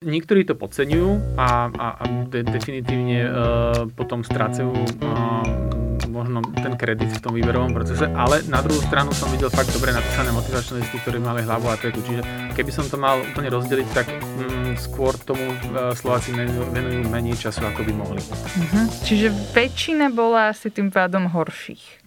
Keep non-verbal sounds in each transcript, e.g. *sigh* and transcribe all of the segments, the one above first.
Niektorí to podceňujú a, a, a de, definitívne uh, potom strácajú uh, možno ten kredit v tom výberovom procese, ale na druhú stranu som videl fakt dobre napísané motivačné listy, ktoré mali hlavu a petu. Čiže keby som to mal úplne rozdeliť, tak mm, skôr tomu uh, Slováci venujú menej času, ako by mohli. Uh-huh. Čiže väčšina bola asi tým pádom horších.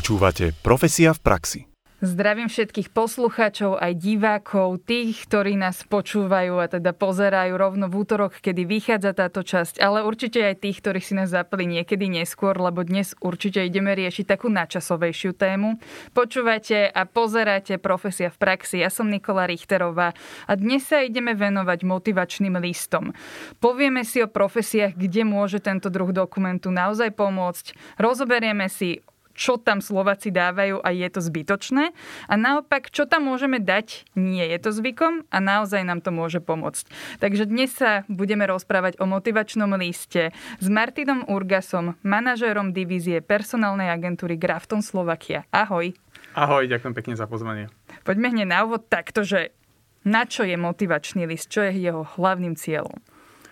Počúvate Profesia v praxi. Zdravím všetkých poslucháčov aj divákov, tých, ktorí nás počúvajú a teda pozerajú rovno v útorok, kedy vychádza táto časť, ale určite aj tých, ktorí si nás zapli niekedy neskôr, lebo dnes určite ideme riešiť takú načasovejšiu tému. Počúvate a pozeráte Profesia v praxi. Ja som Nikola Richterová a dnes sa ideme venovať motivačným listom. Povieme si o profesiách, kde môže tento druh dokumentu naozaj pomôcť. Rozoberieme si, čo tam Slováci dávajú a je to zbytočné. A naopak, čo tam môžeme dať, nie je to zvykom a naozaj nám to môže pomôcť. Takže dnes sa budeme rozprávať o motivačnom liste s Martinom Urgasom, manažérom divízie personálnej agentúry Grafton Slovakia. Ahoj. Ahoj, ďakujem pekne za pozvanie. Poďme hneď na úvod takto, že na čo je motivačný list, čo je jeho hlavným cieľom?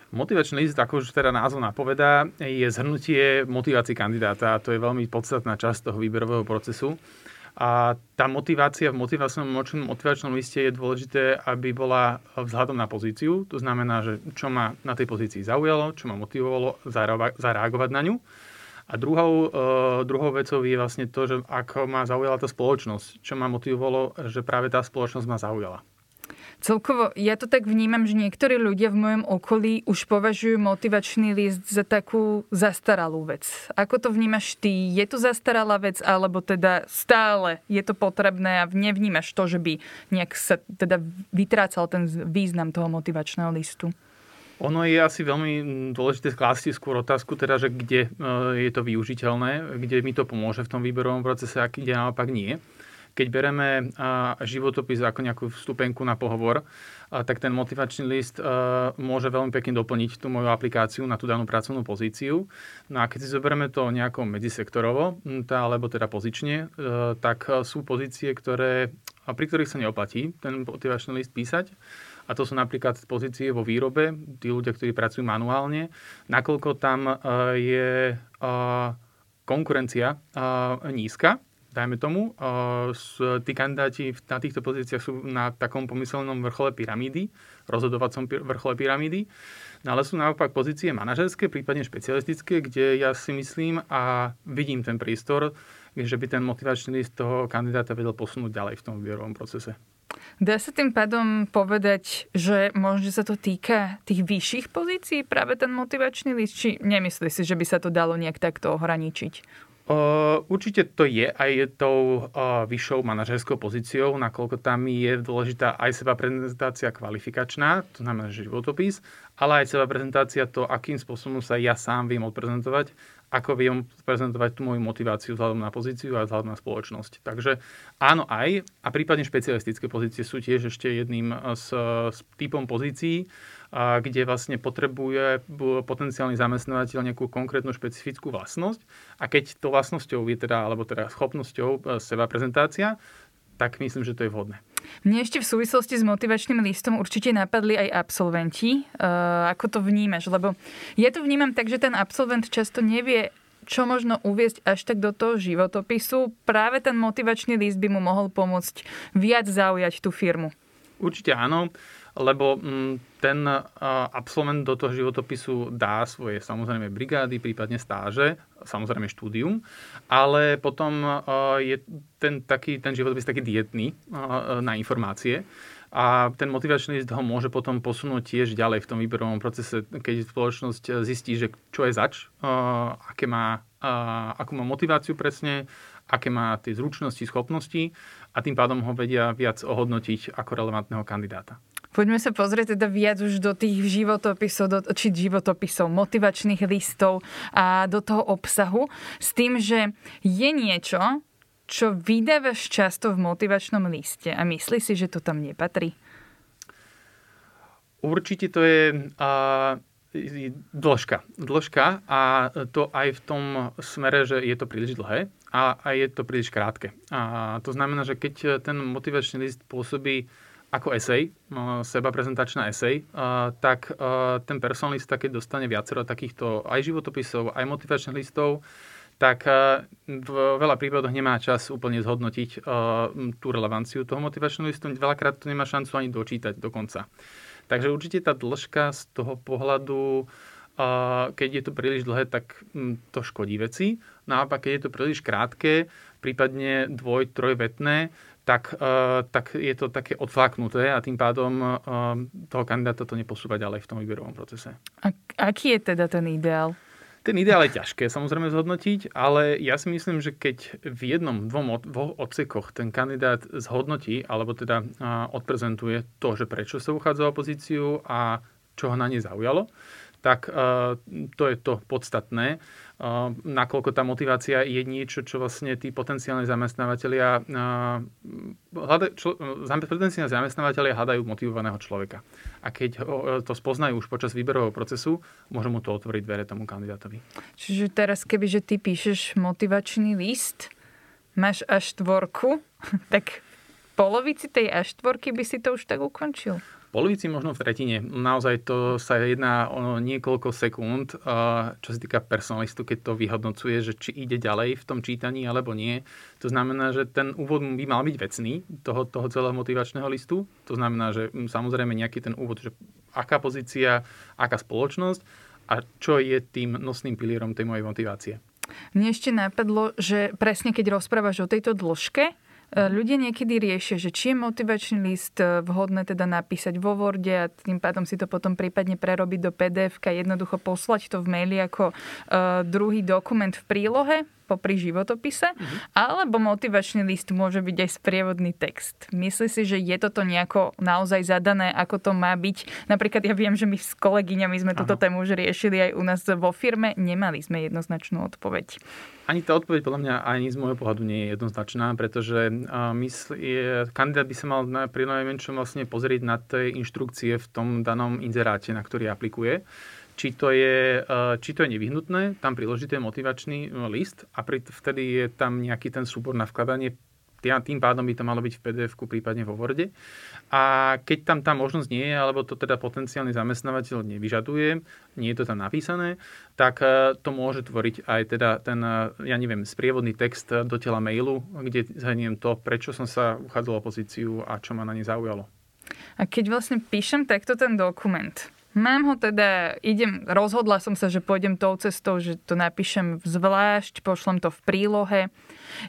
Motivačný list, ako už teda názov napovedá, je zhrnutie motivácií kandidáta a to je veľmi podstatná časť toho výberového procesu. A tá motivácia v motivačnom, motivačnom liste je dôležité, aby bola vzhľadom na pozíciu. To znamená, že čo ma na tej pozícii zaujalo, čo ma motivovalo zareagovať na ňu. A druhou, uh, druhou vecou je vlastne to, že ako ma zaujala tá spoločnosť, čo ma motivovalo, že práve tá spoločnosť ma zaujala. Celkovo, ja to tak vnímam, že niektorí ľudia v mojom okolí už považujú motivačný list za takú zastaralú vec. Ako to vnímaš ty? Je to zastaralá vec, alebo teda stále je to potrebné a nevnímaš to, že by nejak sa teda vytrácal ten význam toho motivačného listu? Ono je asi veľmi dôležité klásť skôr otázku, teda, že kde e, je to využiteľné, kde mi to pomôže v tom výberovom procese a kde naopak nie. Keď bereme životopis ako nejakú vstupenku na pohovor, tak ten motivačný list môže veľmi pekne doplniť tú moju aplikáciu na tú danú pracovnú pozíciu. No a keď si zoberieme to nejako medzisektorovo, alebo teda pozične, tak sú pozície, ktoré, pri ktorých sa neoplatí ten motivačný list písať. A to sú napríklad pozície vo výrobe, tí ľudia, ktorí pracujú manuálne, nakoľko tam je konkurencia nízka dajme tomu, tí kandidáti na týchto pozíciách sú na takom pomyselnom vrchole pyramídy, rozhodovacom vrchole pyramídy, no ale sú naopak pozície manažerské, prípadne špecialistické, kde ja si myslím a vidím ten prístor, že by ten motivačný list toho kandidáta vedel posunúť ďalej v tom výberovom procese. Dá sa tým pádom povedať, že možno sa to týka tých vyšších pozícií, práve ten motivačný list, či nemyslí si, že by sa to dalo nejak takto ohraničiť? Určite to je aj tou vyššou manažerskou pozíciou, nakoľko tam je dôležitá aj seba prezentácia kvalifikačná, to znamená životopis, ale aj seba prezentácia to, akým spôsobom sa ja sám viem odprezentovať, ako viem prezentovať tú moju motiváciu vzhľadom na pozíciu a vzhľadom na spoločnosť. Takže áno aj, a prípadne špecialistické pozície sú tiež ešte jedným z, z typom pozícií, kde vlastne potrebuje potenciálny zamestnávateľ nejakú konkrétnu špecifickú vlastnosť a keď to vlastnosťou je teda, alebo teda schopnosťou e, seba prezentácia, tak myslím, že to je vhodné. Mne ešte v súvislosti s motivačným listom určite napadli aj absolventi. Uh, ako to vnímaš? Lebo ja to vnímam tak, že ten absolvent často nevie, čo možno uviezť až tak do toho životopisu. Práve ten motivačný list by mu mohol pomôcť viac zaujať tú firmu. Určite áno lebo mm, ten absolvent do toho životopisu dá svoje samozrejme brigády, prípadne stáže, samozrejme štúdium, ale potom je ten, taký, ten životopis taký dietný na informácie a ten motivačný list ho môže potom posunúť tiež ďalej v tom výberovom procese, keď spoločnosť zistí, že čo je zač, aké má, akú má motiváciu presne, aké má tie zručnosti, schopnosti a tým pádom ho vedia viac ohodnotiť ako relevantného kandidáta. Poďme sa pozrieť teda viac už do tých životopisov, do, či životopisov, motivačných listov a do toho obsahu s tým, že je niečo, čo vydávaš často v motivačnom liste a myslíš si, že to tam nepatrí? Určite to je a, Dĺžka. Dĺžka a to aj v tom smere, že je to príliš dlhé a aj je to príliš krátke. A to znamená, že keď ten motivačný list pôsobí ako esej, seba prezentačná esej, tak ten personalista, keď dostane viacero takýchto aj životopisov, aj motivačných listov, tak v veľa prípadoch nemá čas úplne zhodnotiť tú relevanciu toho motivačného listu. Veľakrát to nemá šancu ani dočítať dokonca. Takže určite tá dĺžka z toho pohľadu, keď je to príliš dlhé, tak to škodí veci. Naopak, keď je to príliš krátke, prípadne dvoj, trojvetné, tak, tak je to také odflaknuté a tým pádom toho kandidáta to neposúva ďalej v tom výberovom procese. A aký je teda ten ideál? Ten ideál je ťažké samozrejme zhodnotiť, ale ja si myslím, že keď v jednom, dvom, dvoch odsekoch ten kandidát zhodnotí, alebo teda odprezentuje to, že prečo sa uchádza o pozíciu a čo ho na ne zaujalo, tak to je to podstatné nakoľko tá motivácia je niečo, čo vlastne tí potenciálni zamestnávateľia hľadajú, čo, potenciálni zamestnávateľia hľadajú motivovaného človeka. A keď to spoznajú už počas výberového procesu, môžu mu to otvoriť dvere tomu kandidátovi. Čiže teraz, keby že ty píšeš motivačný list, máš až štvorku, *laughs* tak polovici tej až štvorky by si to už tak ukončil polovici, možno v tretine. Naozaj to sa jedná o niekoľko sekúnd, čo sa týka personalistu, keď to vyhodnocuje, že či ide ďalej v tom čítaní alebo nie. To znamená, že ten úvod by mal byť vecný toho, toho celého motivačného listu. To znamená, že samozrejme nejaký ten úvod, že aká pozícia, aká spoločnosť a čo je tým nosným pilierom tej mojej motivácie. Mne ešte napadlo, že presne keď rozprávaš o tejto dĺžke, ľudia niekedy riešia, že či je motivačný list e, vhodné teda napísať vo Worde a tým pádom si to potom prípadne prerobiť do pdf jednoducho poslať to v maili ako uh, druhý dokument v prílohe popri životopise, mm-hmm. alebo motivačný list môže byť aj sprievodný text. Myslí si, že je toto nejako naozaj zadané, ako to má byť? Napríklad ja viem, že my s kolegyňami sme túto tému už riešili aj u nás vo firme, nemali sme jednoznačnú odpoveď. Ani tá odpoveď podľa mňa ani z môjho pohľadu nie je jednoznačná, pretože mysl, je, kandidát by sa mal na, pri najmenšom vlastne pozrieť na tie inštrukcie v tom danom inzeráte, na ktorý aplikuje či to je, eh, či to je nevyhnutné, tam priložiť ten motivačný eh, list a pri, vtedy je tam nejaký ten súbor na vkladanie tým pádom by to malo byť v pdf prípadne vo Worde. A keď tam tá možnosť nie je, alebo to teda potenciálny zamestnávateľ nevyžaduje, nie je to tam napísané, tak eh, to môže tvoriť aj teda ten, ja neviem, sprievodný text do tela mailu, kde zhrniem to, prečo som sa uchádzal o pozíciu a čo ma na ne zaujalo. A keď vlastne píšem takto ten dokument, Mám ho teda, idem, rozhodla som sa, že pôjdem tou cestou, že to napíšem zvlášť, pošlem to v prílohe.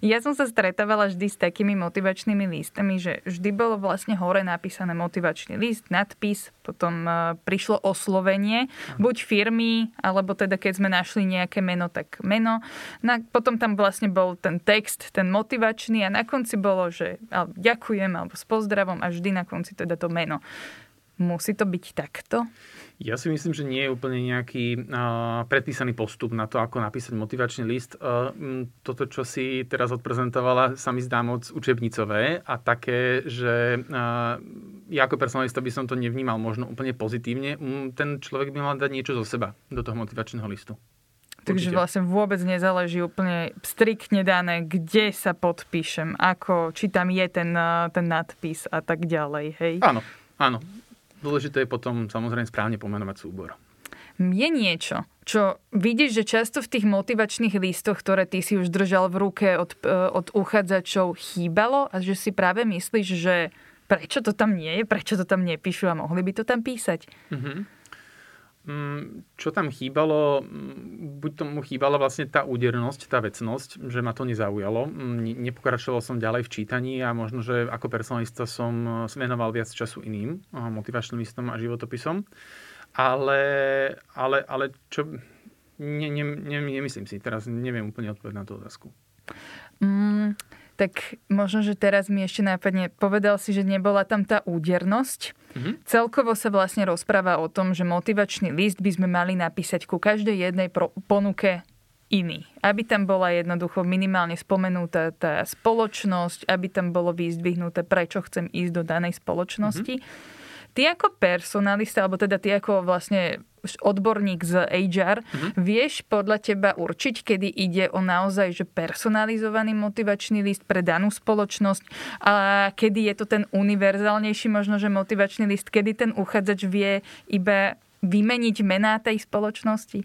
Ja som sa stretávala vždy s takými motivačnými listami, že vždy bolo vlastne hore napísané motivačný list, nadpis, potom uh, prišlo oslovenie, buď firmy, alebo teda keď sme našli nejaké meno, tak meno. Na, potom tam vlastne bol ten text, ten motivačný a na konci bolo, že ďakujem alebo s pozdravom a vždy na konci teda to meno. Musí to byť takto? Ja si myslím, že nie je úplne nejaký uh, predpísaný postup na to, ako napísať motivačný list. Uh, toto, čo si teraz odprezentovala, sa mi zdá moc učebnicové a také, že uh, ja ako personalista by som to nevnímal možno úplne pozitívne. Um, ten človek by mal dať niečo zo seba do toho motivačného listu. Takže Určite. vlastne vôbec nezáleží úplne striktne dané, kde sa podpíšem, ako, či tam je ten, ten nadpis a tak ďalej, hej? Áno, áno. Dôležité je potom samozrejme správne pomenovať súbor. Je niečo, čo vidíš, že často v tých motivačných listoch, ktoré ty si už držal v ruke od, e, od uchádzačov, chýbalo a že si práve myslíš, že prečo to tam nie je, prečo to tam nepíšu a mohli by to tam písať. Mm-hmm. Mm, čo tam chýbalo, mm, buď tomu chýbala vlastne tá údernosť, tá vecnosť, že ma to nezaujalo. Mm, nepokračoval som ďalej v čítaní a možno, že ako personalista som venoval viac času iným motivačným listom a životopisom. Ale, ale, ale čo... Ne, ne, ne, nemyslím si, teraz neviem úplne odpovedať na tú otázku. Mm, tak možno, že teraz mi ešte nápadne povedal si, že nebola tam tá údernosť. Mm-hmm. Celkovo sa vlastne rozpráva o tom, že motivačný list by sme mali napísať ku každej jednej pro- ponuke iný. Aby tam bola jednoducho minimálne spomenutá tá spoločnosť, aby tam bolo vyzdvihnuté, prečo chcem ísť do danej spoločnosti. Mm-hmm. Ty ako personalista, alebo teda ty ako vlastne odborník z HR. Mm-hmm. Vieš podľa teba určiť, kedy ide o naozaj že personalizovaný motivačný list pre danú spoločnosť a kedy je to ten univerzálnejší možno, že motivačný list, kedy ten uchádzač vie iba vymeniť mená tej spoločnosti?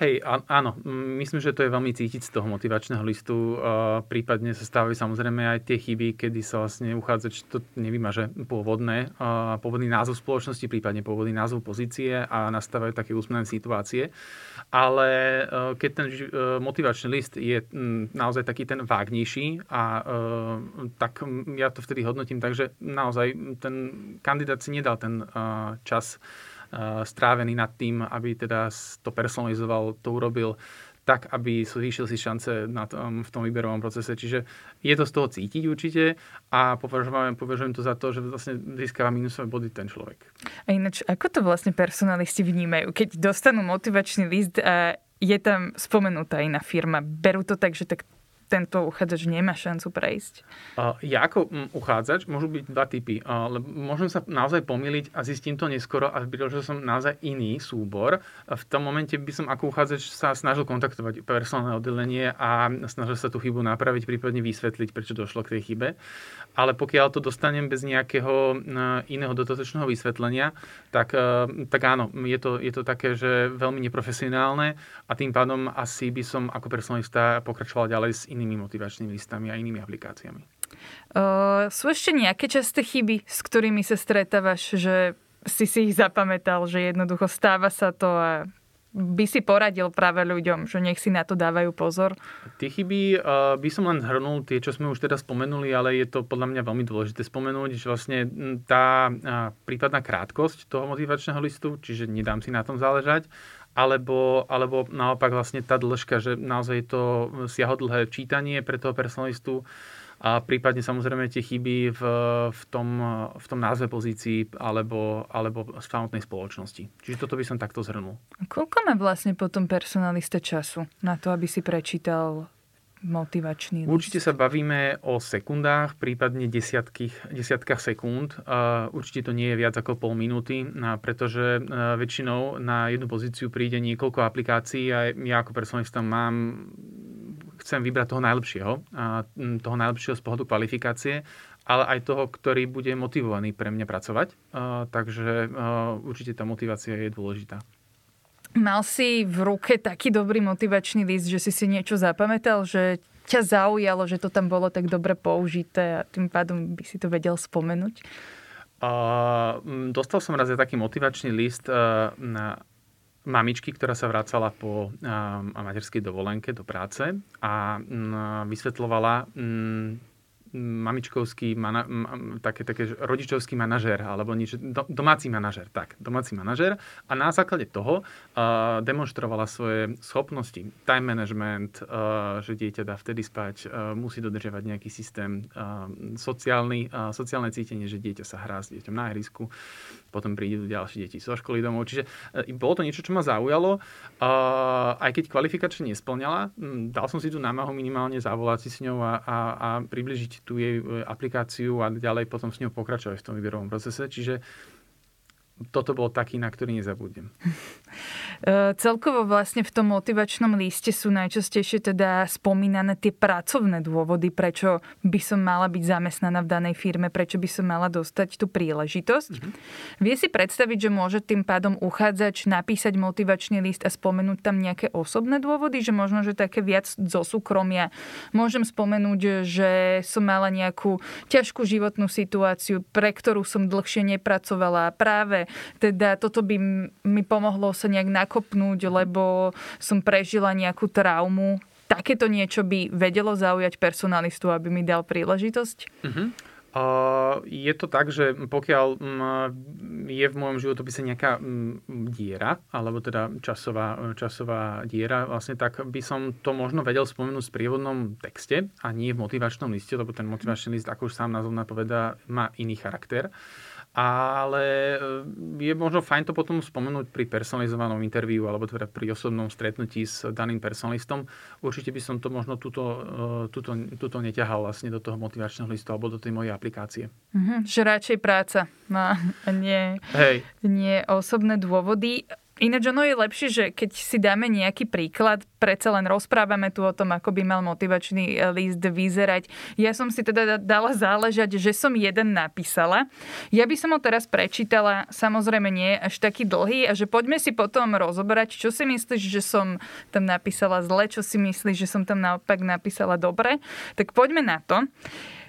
Hej, áno, myslím, že to je veľmi cítiť z toho motivačného listu. Prípadne sa stávajú samozrejme aj tie chyby, kedy sa vlastne uchádzač to nevymaže pôvodné, pôvodný názov spoločnosti, prípadne pôvodný názov pozície a nastávajú také úsmevné situácie. Ale e, keď ten e, motivačný list je naozaj taký ten vágnejší, a e, tak ja to vtedy hodnotím tak, že naozaj ten kandidát si nedal ten čas strávený nad tým, aby teda to personalizoval, to urobil tak, aby zvýšil si šance na tom, v tom výberovom procese. Čiže je to z toho cítiť určite a považujem, považujem to za to, že vlastne získava minusové body ten človek. A ináč, ako to vlastne personalisti vnímajú? Keď dostanú motivačný list a je tam spomenutá iná firma, berú to tak, že tak tento uchádzač nemá šancu prejsť? Ja ako mm, uchádzač môžu byť dva typy. Môžem sa naozaj pomýliť a zistím to neskoro a že som naozaj iný súbor. V tom momente by som ako uchádzač sa snažil kontaktovať personálne oddelenie a snažil sa tú chybu napraviť, prípadne vysvetliť, prečo došlo k tej chybe. Ale pokiaľ to dostanem bez nejakého iného dodatočného vysvetlenia, tak, tak áno, je to, je to také, že veľmi neprofesionálne a tým pádom asi by som ako personalista pokračoval ďalej s iným inými motivačnými listami a inými aplikáciami. Uh, sú ešte nejaké časté chyby, s ktorými sa stretávaš, že si si ich zapamätal, že jednoducho stáva sa to a by si poradil práve ľuďom, že nech si na to dávajú pozor? Tie chyby uh, by som len zhrnul, tie, čo sme už teda spomenuli, ale je to podľa mňa veľmi dôležité spomenúť, že vlastne tá uh, prípadná krátkosť toho motivačného listu, čiže nedám si na tom záležať, alebo, alebo naopak vlastne tá dĺžka, že naozaj je to siahodlhé čítanie pre toho personalistu a prípadne samozrejme tie chyby v, v, tom, v tom názve pozícií alebo, alebo v samotnej spoločnosti. Čiže toto by som takto zhrnul. Koľko má vlastne potom personalista času na to, aby si prečítal motivačný list? Sa bavíme o sekundách, prípadne desiatkách sekúnd. Určite to nie je viac ako pol minúty, pretože väčšinou na jednu pozíciu príde niekoľko aplikácií a ja ako personalista mám chcem vybrať toho najlepšieho, toho najlepšieho z pohľadu kvalifikácie, ale aj toho, ktorý bude motivovaný pre mňa pracovať. Takže určite tá motivácia je dôležitá. Mal si v ruke taký dobrý motivačný list, že si si niečo zapamätal, že ťa zaujalo, že to tam bolo tak dobre použité a tým pádom by si to vedel spomenúť? Uh, dostal som raz aj taký motivačný list uh, na mamičky, ktorá sa vracala po uh, materskej dovolenke do práce a uh, vysvetlovala um, mamičkovský, mana, také, také rodičovský manažer, alebo nič, do, domáci manažer, tak, domáci manažer a na základe toho uh, demonstrovala svoje schopnosti, time management, uh, že dieťa dá vtedy spať, uh, musí dodržiavať nejaký systém, uh, sociálny, uh, sociálne cítenie, že dieťa sa hrá s dieťom na ihrisku, potom prídu ďalšie deti zo školy domov. Čiže uh, bolo to niečo, čo ma zaujalo. Aj keď kvalifikačne nesplňala, dal som si tú námahu minimálne zavolať si s ňou a, a, a približiť tú jej e, aplikáciu a ďalej potom s ňou pokračovať v tom výberovom procese. Čiže toto bol taký, na ktorý nezabudnem. *laughs* E, celkovo vlastne v tom motivačnom liste sú najčastejšie teda spomínané tie pracovné dôvody, prečo by som mala byť zamestnaná v danej firme, prečo by som mala dostať tú príležitosť. Mm-hmm. Vie si predstaviť, že môže tým pádom uchádzač napísať motivačný list a spomenúť tam nejaké osobné dôvody, že možno, že také viac zo súkromia. Môžem spomenúť, že som mala nejakú ťažkú životnú situáciu, pre ktorú som dlhšie nepracovala práve teda toto by mi pomohlo sa nejak nakopnúť, lebo som prežila nejakú traumu. Takéto niečo by vedelo zaujať personalistu, aby mi dal príležitosť? Uh-huh. Uh, je to tak, že pokiaľ um, je v môjom životopise nejaká um, diera, alebo teda časová, časová diera, vlastne tak by som to možno vedel spomenúť v prievodnom texte a nie v motivačnom liste, lebo ten motivačný list, ako už sám názov napovedá, má iný charakter. Uh, ale eh, je možno fajn to potom spomenúť pri personalizovanom interviu alebo teda pri osobnom stretnutí s daným personalistom. Určite by som to možno túto, eh, túto, túto neťahal vlastne do toho motivačného listu alebo do tej mojej aplikácie. Mm-hmm, že radšej práca no, nie, Hej. nie osobné dôvody. Ináč ono je lepšie, že keď si dáme nejaký príklad, predsa len rozprávame tu o tom, ako by mal motivačný e, list vyzerať. Ja som si teda dala záležať, že som jeden napísala. Ja by som ho teraz prečítala, samozrejme nie až taký dlhý a že poďme si potom rozoberať, čo si myslíš, že som tam napísala zle, čo si myslíš, že som tam naopak napísala dobre. Tak poďme na to.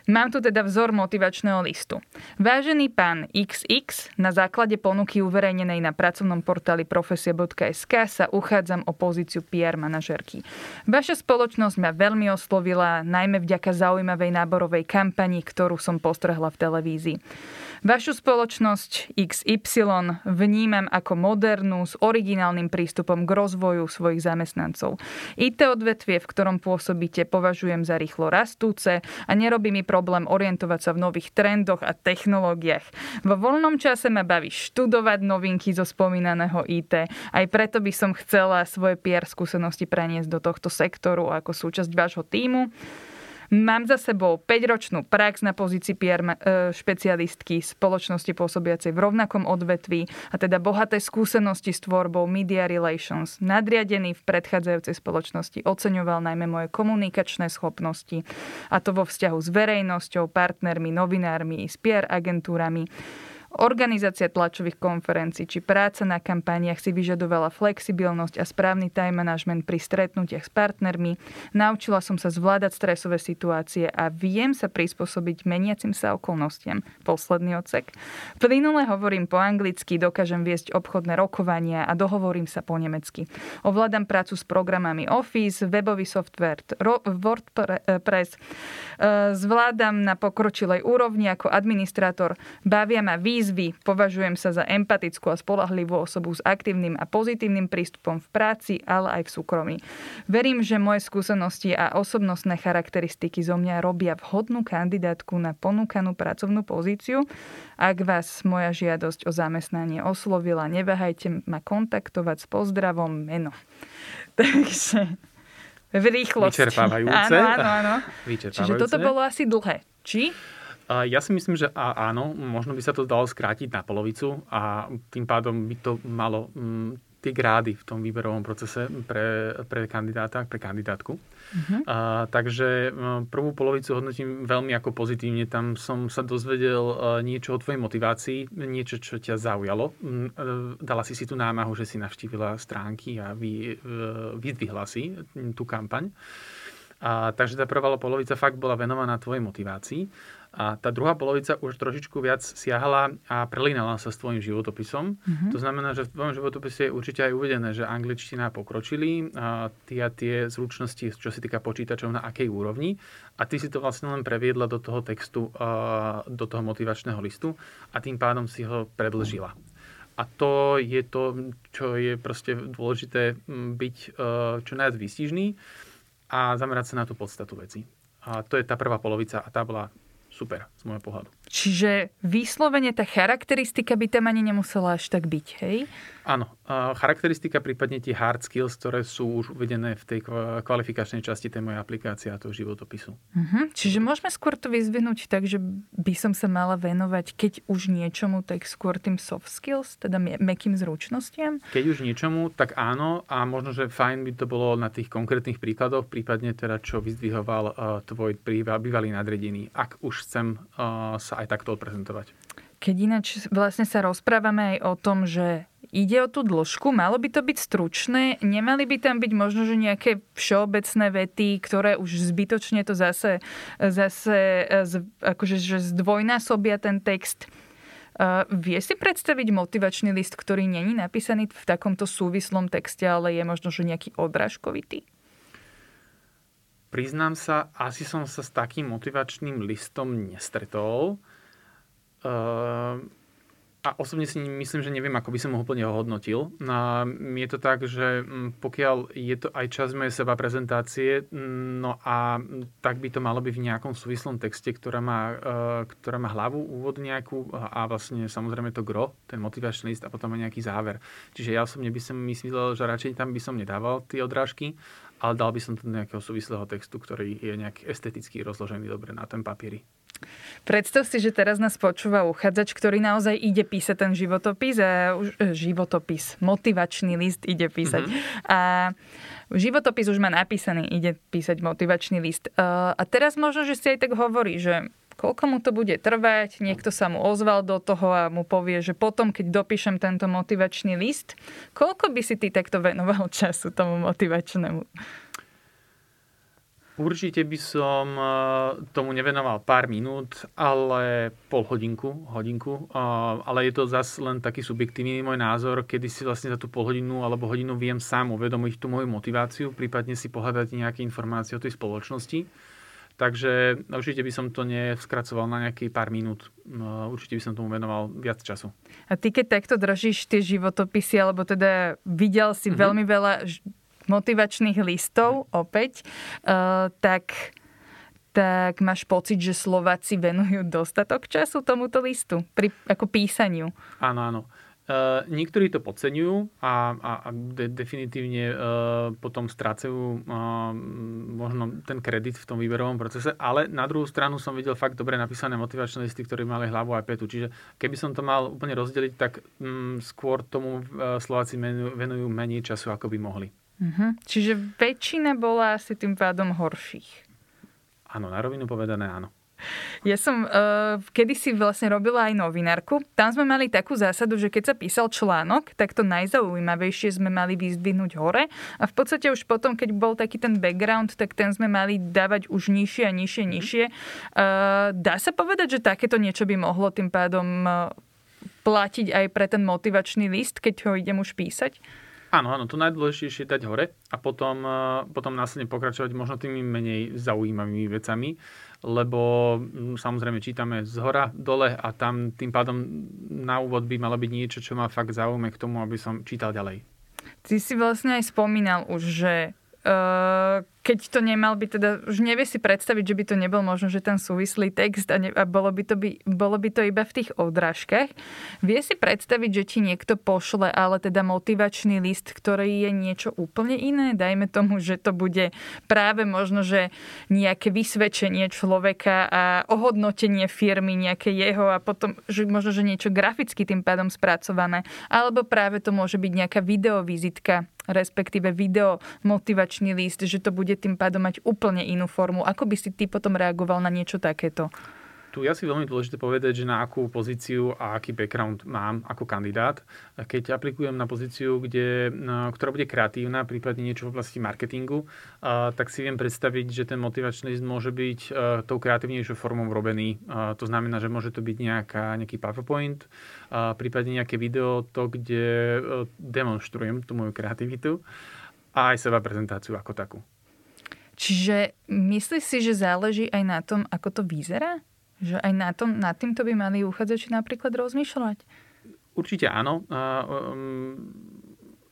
Mám tu teda vzor motivačného listu. Vážený pán XX, na základe ponuky uverejnenej na pracovnom portáli profesia.sk sa uchádzam o pozíciu PR manažerky. Vaša spoločnosť ma veľmi oslovila, najmä vďaka zaujímavej náborovej kampani, ktorú som postrhla v televízii. Vašu spoločnosť XY vnímam ako modernú s originálnym prístupom k rozvoju svojich zamestnancov. IT odvetvie, v ktorom pôsobíte, považujem za rýchlo rastúce a nerobí mi problém orientovať sa v nových trendoch a technológiách. Vo voľnom čase ma baví študovať novinky zo spomínaného IT. Aj preto by som chcela svoje PR skúsenosti preniesť do tohto sektoru ako súčasť vášho týmu. Mám za sebou 5-ročnú prax na pozícii PR e, špecialistky spoločnosti pôsobiacej v rovnakom odvetví a teda bohaté skúsenosti s tvorbou Media Relations. Nadriadený v predchádzajúcej spoločnosti oceňoval najmä moje komunikačné schopnosti a to vo vzťahu s verejnosťou, partnermi, novinármi, s PR agentúrami. Organizácia tlačových konferencií či práca na kampaniach si vyžadovala flexibilnosť a správny time management pri stretnutiach s partnermi. Naučila som sa zvládať stresové situácie a viem sa prispôsobiť meniacim sa okolnostiam. Posledný odsek. Plynule hovorím po anglicky, dokážem viesť obchodné rokovania a dohovorím sa po nemecky. Ovládam prácu s programami Office, webový software, WordPress. E, zvládam na pokročilej úrovni ako administrátor. Bavia ma výzvy výzvy. Považujem sa za empatickú a spolahlivú osobu s aktívnym a pozitívnym prístupom v práci, ale aj v súkromí. Verím, že moje skúsenosti a osobnostné charakteristiky zo mňa robia vhodnú kandidátku na ponúkanú pracovnú pozíciu. Ak vás moja žiadosť o zamestnanie oslovila, neváhajte ma kontaktovať s pozdravom meno. *laughs* Takže v rýchlosti. Vyčerpávajúce. Áno, áno, áno. Čiže toto bolo asi dlhé. Či? Ja si myslím, že áno, možno by sa to dalo skrátiť na polovicu a tým pádom by to malo mm, tie grády v tom výberovom procese pre, pre kandidáta, pre kandidátku. Uh-huh. A, takže prvú polovicu hodnotím veľmi ako pozitívne. Tam som sa dozvedel niečo o tvojej motivácii, niečo, čo ťa zaujalo. E, dala si si tú námahu, že si navštívila stránky a vy, e, vyzdvihla si tú kampaň. A, takže tá prvá polovica fakt bola venovaná tvojej motivácii. A tá druhá polovica už trošičku viac siahala a prelínala sa s tvojim životopisom. Mm-hmm. To znamená, že v tvojom životopise je určite aj uvedené, že angličtina pokročili a tie, tie zručnosti, čo sa týka počítačov, na akej úrovni. A ty si to vlastne len previedla do toho textu, do toho motivačného listu a tým pádom si ho predlžila. A to je to, čo je proste dôležité byť čo najviac výstižný a zamerať sa na tú podstatu veci. A to je tá prvá polovica a tá bola super z môjho pohľadu. Čiže vyslovene tá charakteristika by tam ani nemusela až tak byť, hej? Áno. Charakteristika, prípadne tie hard skills, ktoré sú už uvedené v tej kvalifikačnej časti tej mojej aplikácie a toho životopisu. Uh-huh. Čiže môžeme skôr to vyzvihnúť tak, že by som sa mala venovať, keď už niečomu, tak skôr tým soft skills, teda mekým zručnostiam? Keď už niečomu, tak áno a možno, že fajn by to bolo na tých konkrétnych príkladoch, prípadne teda, čo vyzdvihoval uh, tvoj bývalý nadredený, ak už chcem uh, sa aj takto odprezentovať. Keď ináč vlastne sa rozprávame aj o tom, že ide o tú dĺžku, malo by to byť stručné, nemali by tam byť možno, že nejaké všeobecné vety, ktoré už zbytočne to zase, zase akože, že zdvojnásobia ten text. Uh, vie si predstaviť motivačný list, ktorý není napísaný v takomto súvislom texte, ale je možno, že nejaký odrážkovitý? Priznám sa, asi som sa s takým motivačným listom nestretol. Uh, a osobne si myslím, že neviem, ako by som ho úplne hodnotil. No, je to tak, že mm, pokiaľ je to aj časť mojej seba prezentácie, no a tak by to malo byť v nejakom súvislom texte, ktorá má, uh, ktorá má hlavu, úvod nejakú a vlastne samozrejme to gro, ten motivačný list a potom aj nejaký záver. Čiže ja osobne by som myslel, že radšej tam by som nedával tie odrážky, ale dal by som to do nejakého súvislého textu, ktorý je nejak esteticky rozložený dobre na ten papieri. Predstav si, že teraz nás počúva uchádzač, ktorý naozaj ide písať ten životopis a už, e, životopis, motivačný list ide písať. Mm-hmm. A životopis už má napísaný, ide písať motivačný list. Uh, a teraz možno, že si aj tak hovorí, že koľko mu to bude trvať, niekto sa mu ozval do toho a mu povie, že potom, keď dopíšem tento motivačný list, koľko by si ty takto venoval *laughs* času tomu motivačnému? Určite by som eh, tomu nevenoval pár minút, ale pol hodinku, hodinku. Eh, ale je to zase len taký subjektívny môj názor, kedy si vlastne za tú pol hodinu alebo hodinu viem sám uvedomiť tú moju motiváciu, prípadne si pohľadať nejaké informácie o tej spoločnosti. Takže určite by som to neskracoval na nejaký pár minút. Eh, určite by som tomu venoval viac času. A ty keď takto držíš tie životopisy, alebo teda videl si mm-hmm. veľmi veľa motivačných listov opäť, uh, tak tak máš pocit, že Slováci venujú dostatok času tomuto listu, pri, ako písaniu? Áno, áno. Uh, niektorí to podceňujú a, a, a de, definitívne uh, potom strácajú uh, možno ten kredit v tom výberovom procese, ale na druhú stranu som videl fakt dobre napísané motivačné listy, ktoré mali hlavu aj petu. Čiže keby som to mal úplne rozdeliť, tak um, skôr tomu uh, Slováci venujú, venujú menej času, ako by mohli. Uh-huh. Čiže väčšina bola asi tým pádom horších. Áno, na rovinu povedané áno. Ja som uh, kedysi vlastne robila aj novinárku. Tam sme mali takú zásadu, že keď sa písal článok, tak to najzaujímavejšie sme mali vyzdvihnúť hore a v podstate už potom, keď bol taký ten background, tak ten sme mali dávať už nižšie a nižšie, mm-hmm. nižšie. Uh, dá sa povedať, že takéto niečo by mohlo tým pádom uh, platiť aj pre ten motivačný list, keď ho idem už písať? Áno, áno, to najdôležitejšie je dať hore a potom, e, potom následne pokračovať možno tými menej zaujímavými vecami, lebo mm, samozrejme čítame z hora dole a tam tým pádom na úvod by malo byť niečo, čo ma fakt zaujíma k tomu, aby som čítal ďalej. Ty si vlastne aj spomínal už, že uh, keď to nemal byť, teda už nevie si predstaviť, že by to nebol možno, že ten súvislý text a, ne, a bolo, by to by, bolo by to iba v tých odrážkach. Vie si predstaviť, že ti niekto pošle, ale teda motivačný list, ktorý je niečo úplne iné? Dajme tomu, že to bude práve možno, že nejaké vysvedčenie človeka a ohodnotenie firmy, nejaké jeho a potom, že možno, že niečo graficky tým pádom spracované. Alebo práve to môže byť nejaká videovizitka, respektíve video motivačný list, že to bude bude tým pádom mať úplne inú formu. Ako by si ty potom reagoval na niečo takéto? Tu je asi veľmi dôležité povedať, že na akú pozíciu a aký background mám ako kandidát. Keď aplikujem na pozíciu, kde, ktorá bude kreatívna, prípadne niečo v oblasti marketingu, tak si viem predstaviť, že ten motivačný list môže byť tou kreatívnejšou formou robený. To znamená, že môže to byť nejaká, nejaký PowerPoint, prípadne nejaké video, to, kde demonstrujem tú moju kreativitu a aj seba prezentáciu ako takú. Čiže myslíš si, že záleží aj na tom, ako to vyzerá? Že aj na tom, nad týmto by mali uchádzači napríklad rozmýšľať? Určite áno. Um,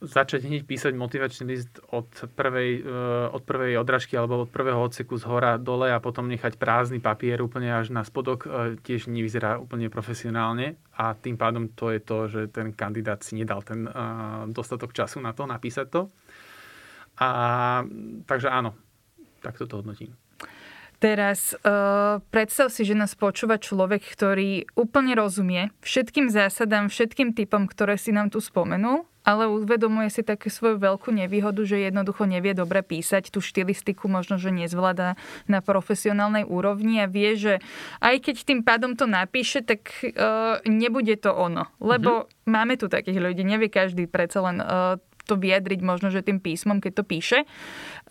začať hneď písať motivačný list od prvej, uh, od prvej odražky alebo od prvého odseku z hora dole a potom nechať prázdny papier úplne až na spodok uh, tiež nevyzerá úplne profesionálne a tým pádom to je to, že ten kandidát si nedal ten uh, dostatok času na to napísať to. A, takže áno, Takto to hodnotím. Teraz uh, predstav si, že nás počúva človek, ktorý úplne rozumie všetkým zásadám, všetkým typom, ktoré si nám tu spomenul, ale uvedomuje si také svoju veľkú nevýhodu, že jednoducho nevie dobre písať, tú štilistiku možno, že nezvláda na profesionálnej úrovni a vie, že aj keď tým pádom to napíše, tak uh, nebude to ono. Lebo mm-hmm. máme tu takých ľudí, nevie každý predsa len uh, to vyjadriť možno, že tým písmom, keď to píše.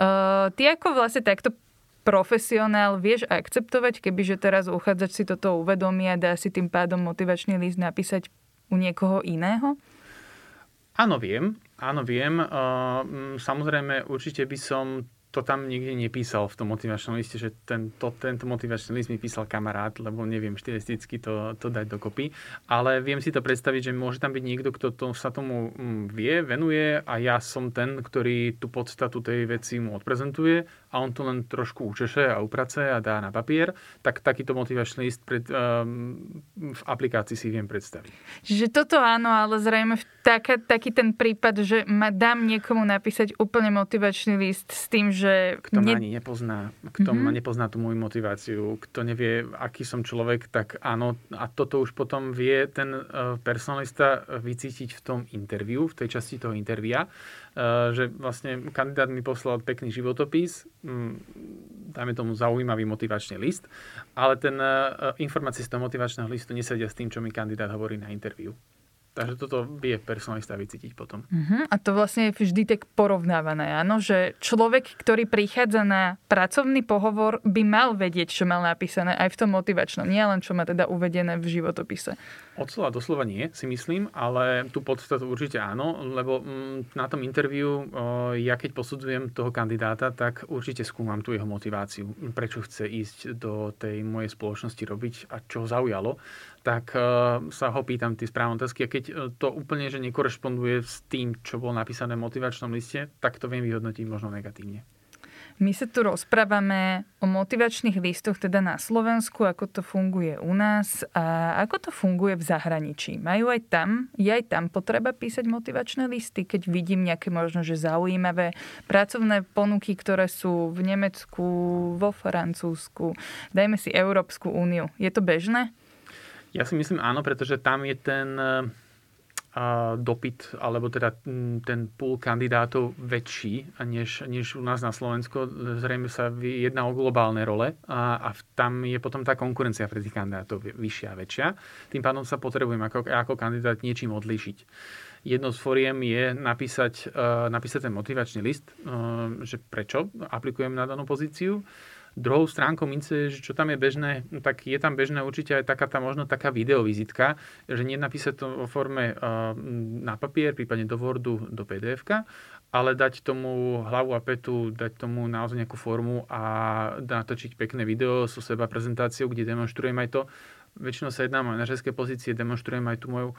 Uh, ty ako vlastne takto profesionál vieš akceptovať, kebyže teraz uchádzač si toto uvedomí a dá si tým pádom motivačný list napísať u niekoho iného? Áno, viem. Áno, viem. Uh, samozrejme, určite by som to tam nikde nepísal v tom motivačnom liste, že tento, tento motivačný list mi písal kamarát, lebo neviem štilisticky to, to dať dokopy. Ale viem si to predstaviť, že môže tam byť niekto, kto to, sa tomu mm, vie, venuje a ja som ten, ktorý tú podstatu tej veci mu odprezentuje a on to len trošku učeše a uprace a dá na papier, tak takýto motivačný list pred, um, v aplikácii si viem predstaviť. Čiže toto áno, ale zrejme taká, taký ten prípad, že ma dám niekomu napísať úplne motivačný list s tým, že... Kto ma ne... ani nepozná, kto mm-hmm. ma nepozná tú moju motiváciu, kto nevie, aký som človek, tak áno. A toto už potom vie ten uh, personalista vycítiť v tom interviu, v tej časti toho intervia, uh, že vlastne kandidát mi poslal pekný životopis, dajme tomu zaujímavý motivačný list, ale ten informácie z toho motivačného listu nesedia s tým, čo mi kandidát hovorí na interviu. Takže toto vie personalista vycítiť potom. Uh-huh. A to vlastne je vždy tak porovnávané, áno? Že človek, ktorý prichádza na pracovný pohovor, by mal vedieť, čo mal napísané aj v tom motivačnom, nie len čo má teda uvedené v životopise. Od slova do slova nie, si myslím, ale tú podstatu určite áno, lebo mm, na tom interviu, ja keď posudzujem toho kandidáta, tak určite skúmam tú jeho motiváciu, prečo chce ísť do tej mojej spoločnosti robiť a čo ho zaujalo, tak sa ho pýtam tie správne otázky a keď e, to úplne že nekorešponduje s tým, čo bolo napísané v motivačnom liste, tak to viem vyhodnotiť možno negatívne. My sa tu rozprávame o motivačných listoch teda na Slovensku, ako to funguje u nás a ako to funguje v zahraničí. Majú aj tam, je aj tam potreba písať motivačné listy, keď vidím nejaké možno, že zaujímavé pracovné ponuky, ktoré sú v Nemecku, vo Francúzsku, dajme si Európsku úniu. Je to bežné? Ja si myslím áno, pretože tam je ten dopyt, alebo teda ten pool kandidátov väčší, než, než u nás na Slovensku. Zrejme sa jedná o globálne role a, a tam je potom tá konkurencia pre tých kandidátov vyššia a väčšia. Tým pádom sa potrebujem ako, ako kandidát niečím odlišiť. Jednou z foriem je napísať, napísať ten motivačný list, že prečo aplikujem na danú pozíciu Druhou stránkou mince, že čo tam je bežné, no tak je tam bežné určite aj taká tá možno taká videovizitka, že nie napísať to vo forme uh, na papier, prípadne do Wordu, do pdf ale dať tomu hlavu a petu, dať tomu naozaj nejakú formu a natočiť pekné video so seba prezentáciou, kde demonstrujem aj to, väčšinou sa jedná o manažerské pozície, demonstrujem aj tú moju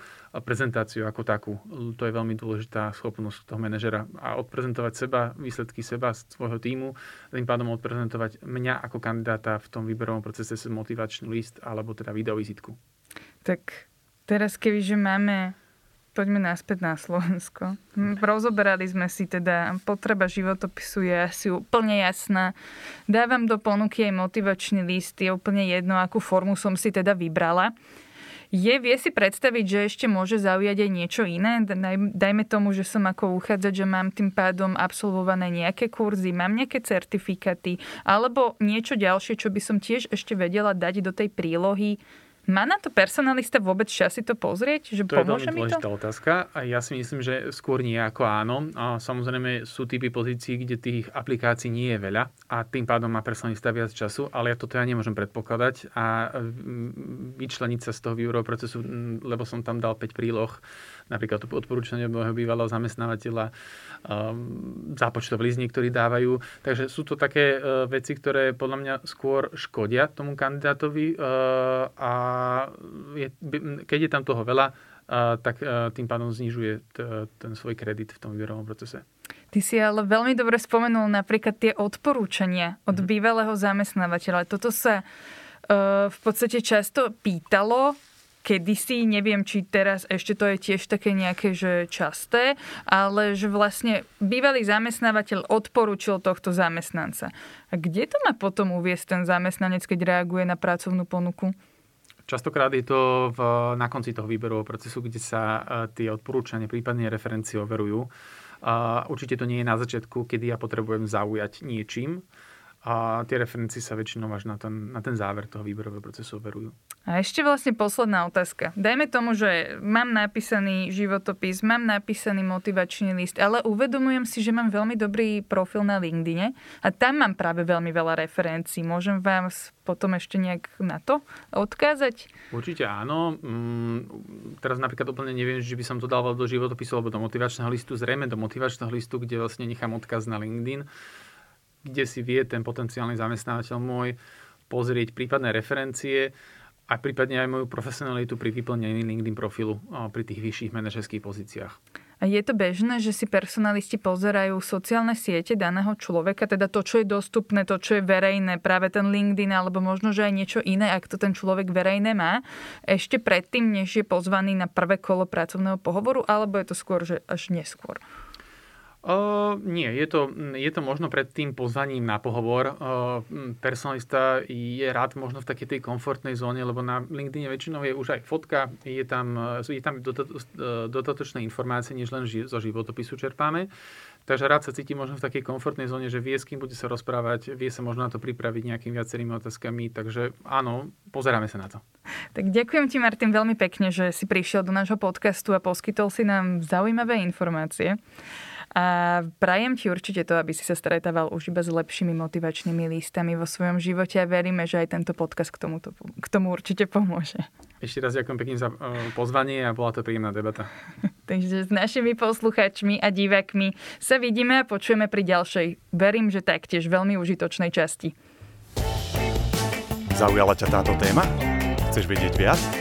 prezentáciu ako takú. To je veľmi dôležitá schopnosť toho manažera a odprezentovať seba, výsledky seba, svojho týmu, tým pádom odprezentovať mňa ako kandidáta v tom výberovom procese motivačný list alebo teda videovizitku. Tak teraz kebyže máme Poďme naspäť na Slovensko. Rozoberali sme si teda, potreba životopisu je asi úplne jasná. Dávam do ponuky aj motivačný list, je úplne jedno, akú formu som si teda vybrala. Je, vie si predstaviť, že ešte môže zaujať aj niečo iné? Dajme tomu, že som ako uchádzať, že mám tým pádom absolvované nejaké kurzy, mám nejaké certifikáty, alebo niečo ďalšie, čo by som tiež ešte vedela dať do tej prílohy, má na to personalista vôbec čas si to pozrieť? Že to pomôže je veľmi dôležitá to? otázka a ja si myslím, že skôr nie ako áno. A samozrejme sú typy pozícií, kde tých aplikácií nie je veľa a tým pádom má personalista viac času, ale ja toto ja nemôžem predpokladať a vyčleniť sa z toho výberového procesu, lebo som tam dal 5 príloh napríklad to odporúčanie môjho bývalého zamestnávateľa, um, zápočtový list niektorí dávajú. Takže sú to také uh, veci, ktoré podľa mňa skôr škodia tomu kandidátovi uh, a je, keď je tam toho veľa, tak tým pádom znižuje ten svoj kredit v tom výberovom procese. Ty si ale veľmi dobre spomenul napríklad tie odporúčania od mm. bývalého zamestnávateľa. Toto sa v podstate často pýtalo kedysi, neviem, či teraz ešte to je tiež také nejaké, že časté, ale že vlastne bývalý zamestnávateľ odporúčil tohto zamestnanca. A kde to má potom uviesť ten zamestnanec, keď reaguje na pracovnú ponuku? Častokrát je to v, na konci toho výberového procesu, kde sa e, tie odporúčania, prípadne referencie overujú. A určite to nie je na začiatku, kedy ja potrebujem zaujať niečím a tie referencie sa väčšinou až na ten, na ten záver toho výberového procesu overujú. A ešte vlastne posledná otázka. Dajme tomu, že mám napísaný životopis, mám napísaný motivačný list, ale uvedomujem si, že mám veľmi dobrý profil na LinkedIn a tam mám práve veľmi veľa referencií. Môžem vás potom ešte nejak na to odkázať? Určite áno. Mm, teraz napríklad úplne neviem, že by som to dával do životopisu alebo do motivačného listu. Zrejme do motivačného listu, kde vlastne nechám odkaz na LinkedIn kde si vie ten potenciálny zamestnávateľ môj pozrieť prípadné referencie a prípadne aj moju profesionalitu pri vyplnení LinkedIn profilu pri tých vyšších manažerských pozíciách. Je to bežné, že si personalisti pozerajú sociálne siete daného človeka, teda to, čo je dostupné, to, čo je verejné, práve ten LinkedIn, alebo možno, že aj niečo iné, ak to ten človek verejné má, ešte predtým, než je pozvaný na prvé kolo pracovného pohovoru, alebo je to skôr, že až neskôr? Uh, nie, je to, je to možno pred tým pozvaním na pohovor. Uh, personalista je rád možno v takej tej komfortnej zóne, lebo na LinkedIn väčšinou je už aj fotka, je tam, je tam dodatočné informácie, než len ži, zo životopisu čerpáme. Takže rád sa cíti možno v takej komfortnej zóne, že vie, s kým bude sa rozprávať, vie sa možno na to pripraviť nejakými viacerými otázkami. Takže áno, pozeráme sa na to. Tak ďakujem ti, Martin, veľmi pekne, že si prišiel do nášho podcastu a poskytol si nám zaujímavé informácie. A prajem ti určite to, aby si sa stretával už iba s lepšími motivačnými lístami vo svojom živote a veríme, že aj tento podcast k, tomuto, k tomu určite pomôže. Ešte raz ďakujem pekne za pozvanie a bola to príjemná debata. *laughs* Takže s našimi posluchačmi a divákmi sa vidíme a počujeme pri ďalšej, verím, že taktiež veľmi užitočnej časti. Zaujala ťa táto téma? Chceš vedieť viac?